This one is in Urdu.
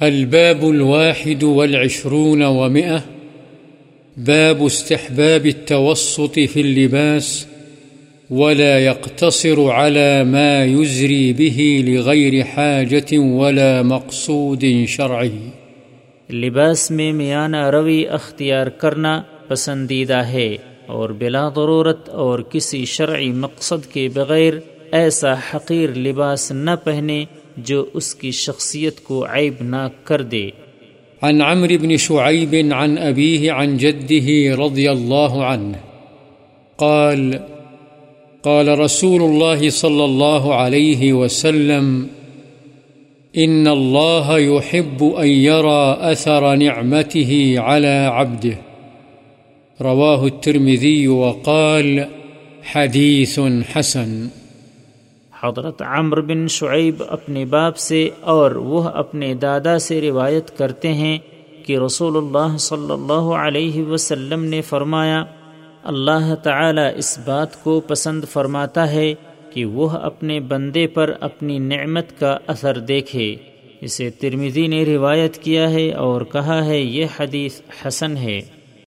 الباب الواحد والعشرون ومئة. باب استحباب التوسط في اللباس ولا يقتصر على ما يزري به لغير حاجة ولا مقصود شرعي. لباس میں میانہ روی اختیار کرنا پسندیدہ ہے اور بلا ضرورت اور کسی شرعی مقصد کے بغیر ایسا حقیر لباس نہ پہنے جو اس کی شخصیت کو عیب نہ کر دے۔ عن عمرو بن شعيب عن أبيه عن جده رضي الله عنه قال قال رسول الله صلى الله عليه وسلم إن الله يحب أن يرى أثر نعمته على عبده رواه الترمذي وقال حديث حسن حضرت عمر بن شعیب اپنے باپ سے اور وہ اپنے دادا سے روایت کرتے ہیں کہ رسول اللہ صلی اللہ علیہ وسلم نے فرمایا، اللہ تعالی اس بات کو پسند فرماتا ہے کہ وہ اپنے بندے پر اپنی نعمت کا اثر دیکھے۔ اسے ترمیزی نے روایت کیا ہے اور کہا ہے، یہ حدیث حسن ہے۔